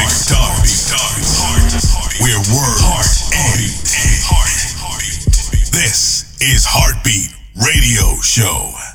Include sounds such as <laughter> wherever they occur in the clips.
music starts. Where words end. This is Heartbeat Radio Show.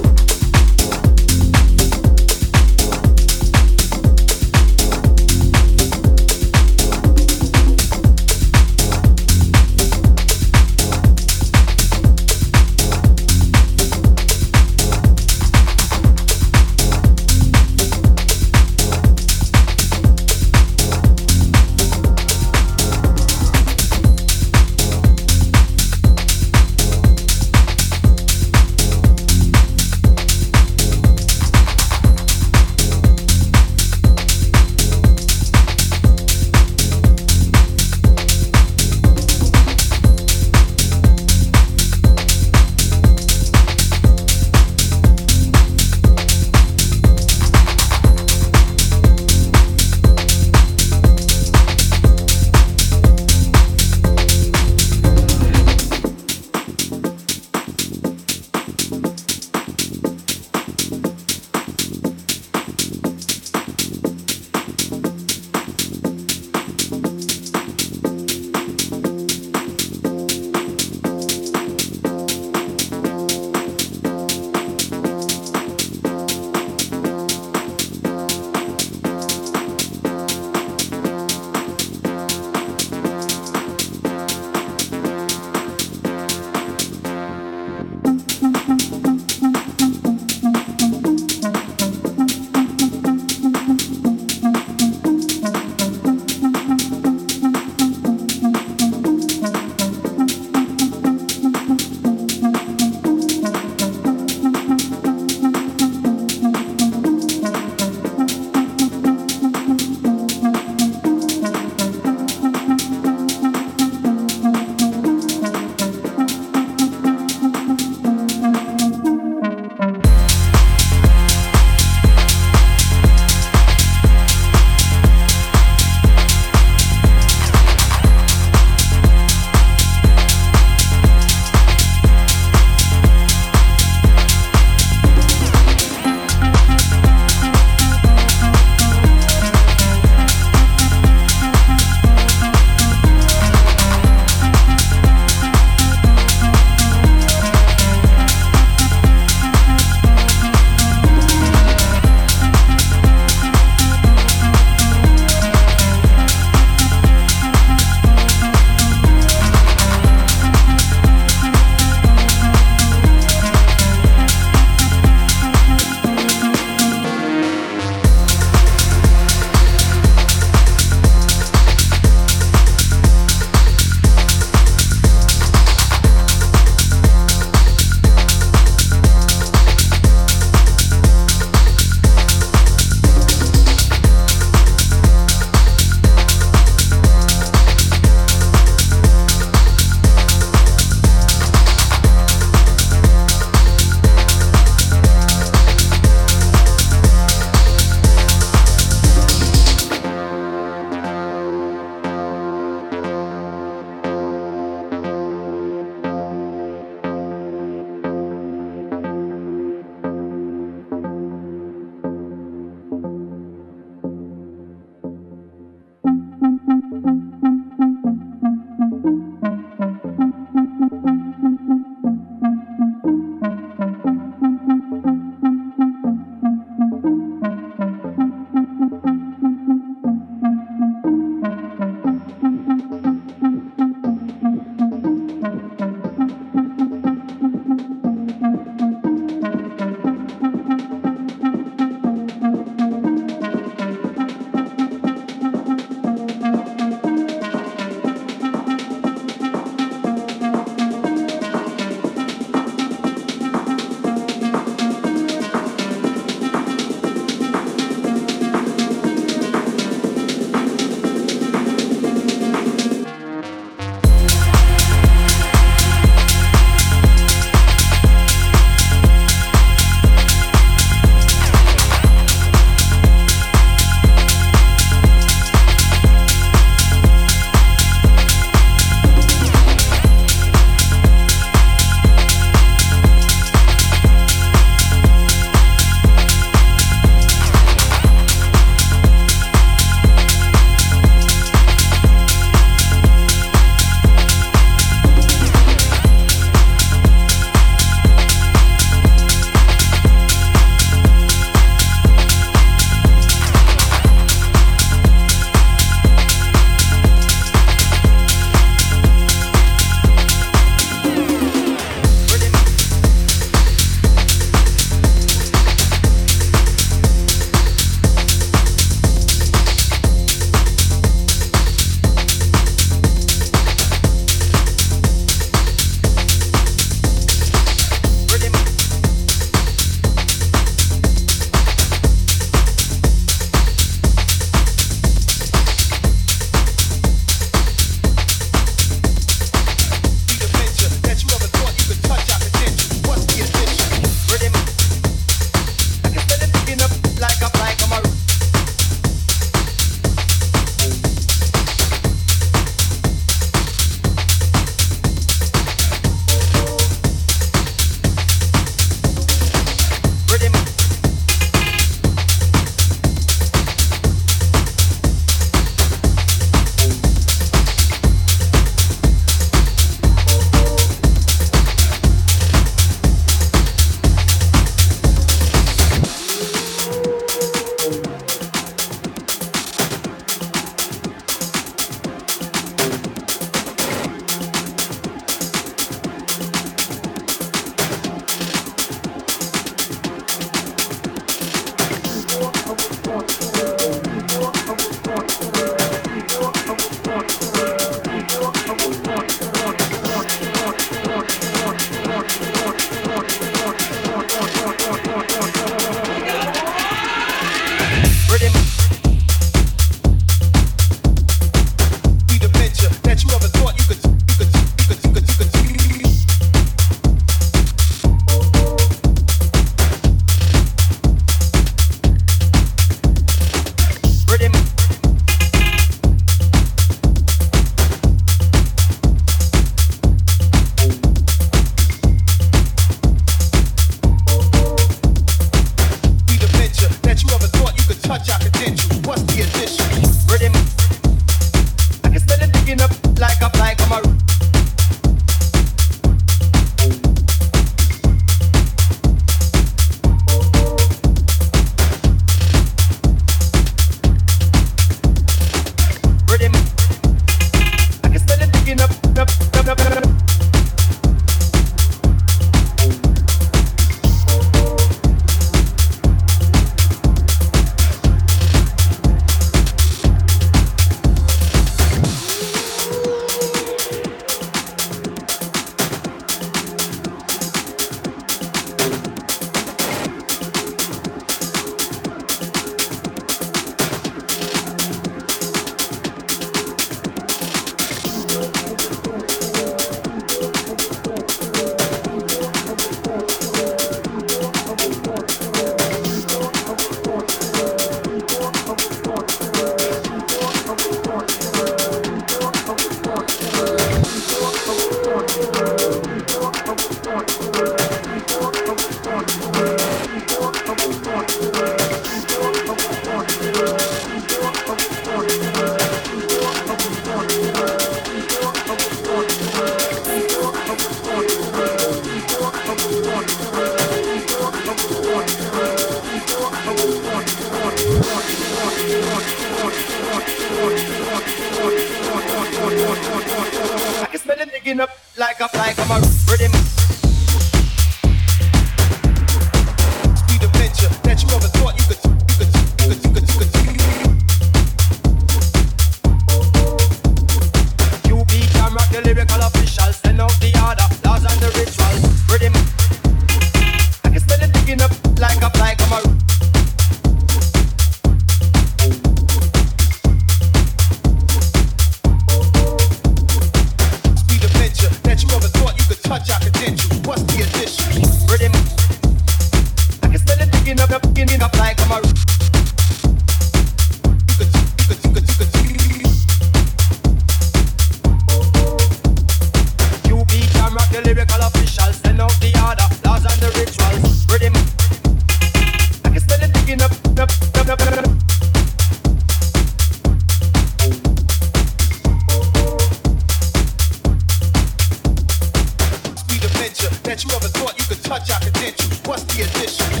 that you ever thought you could touch our credentials. What's the addition?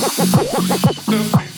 Thank <laughs> you.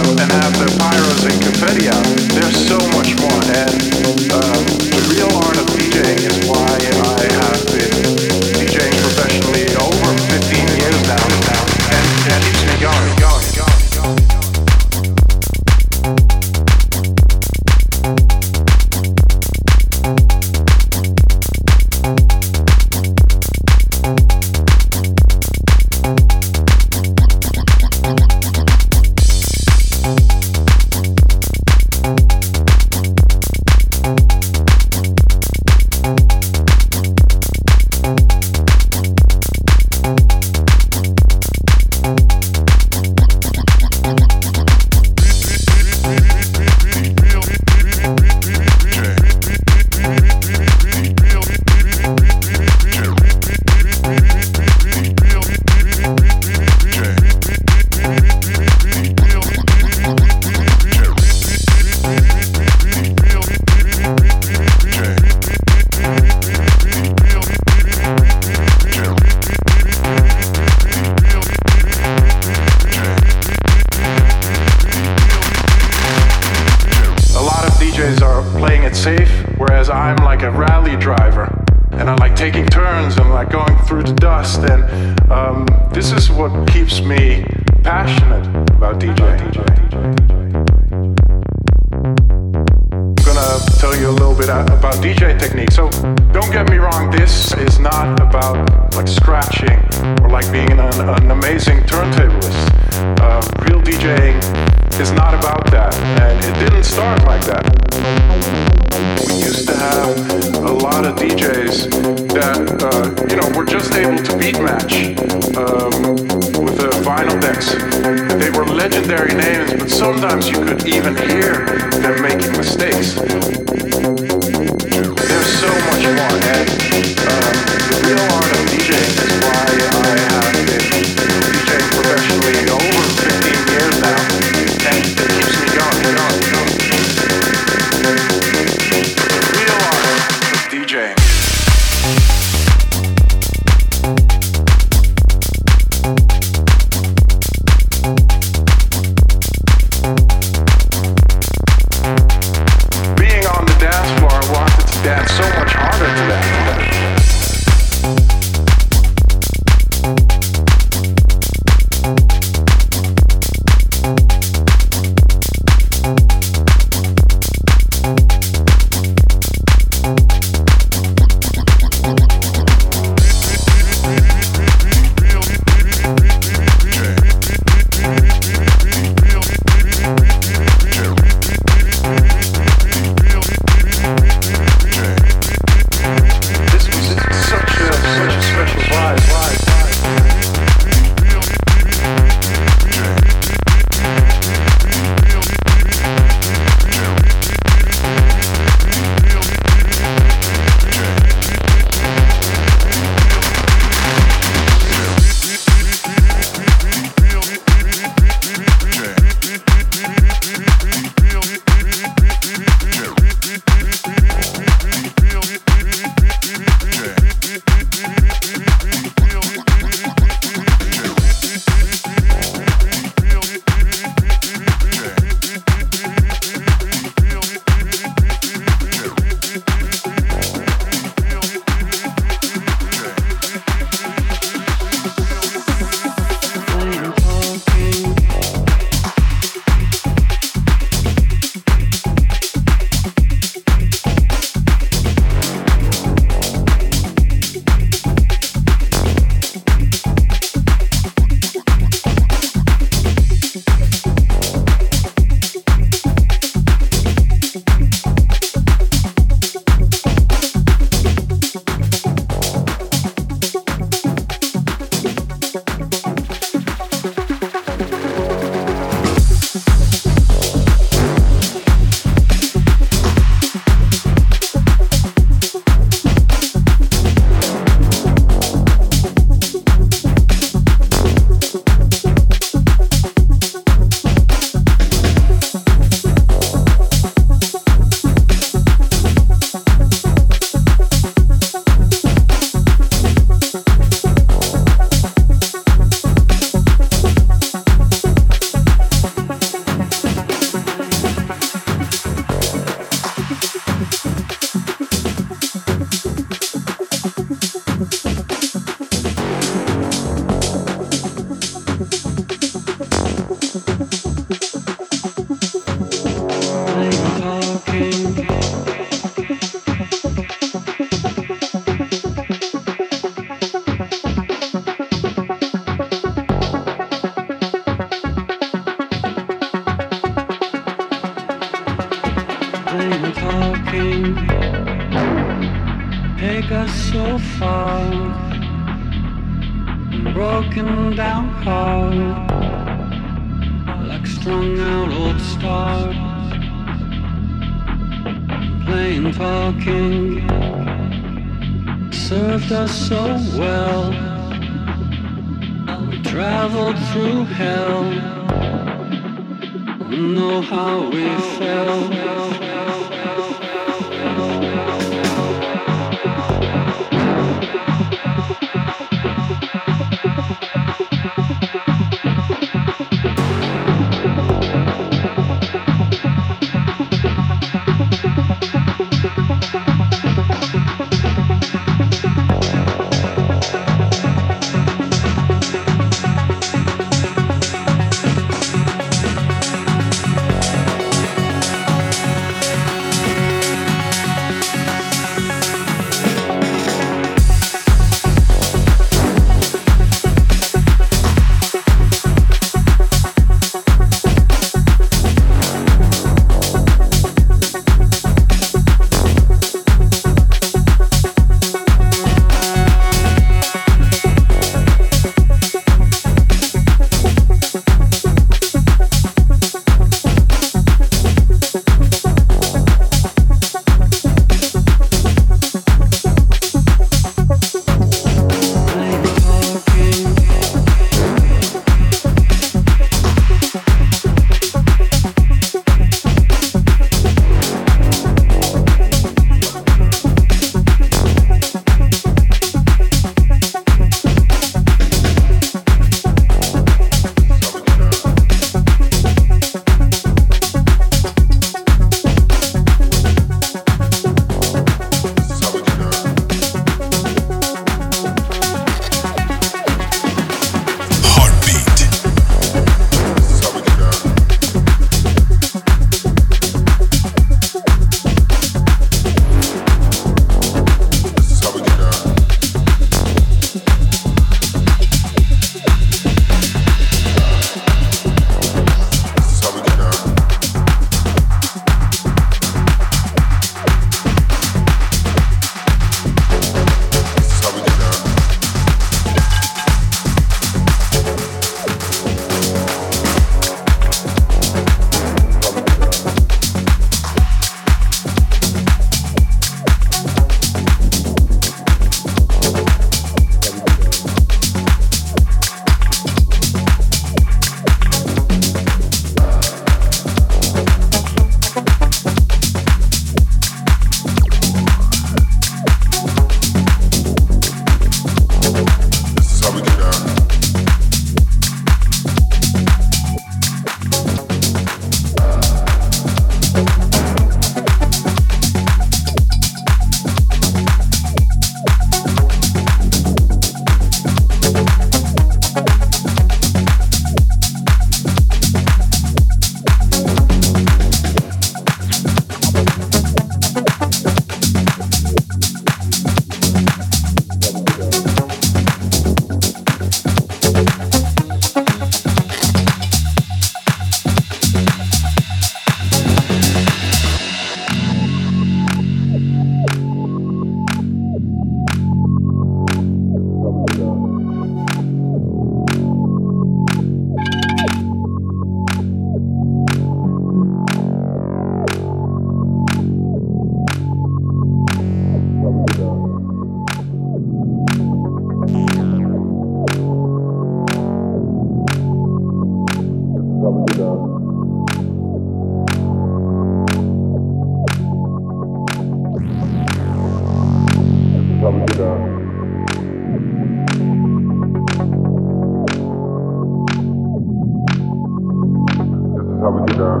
how we get down.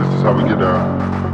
This is how we get down.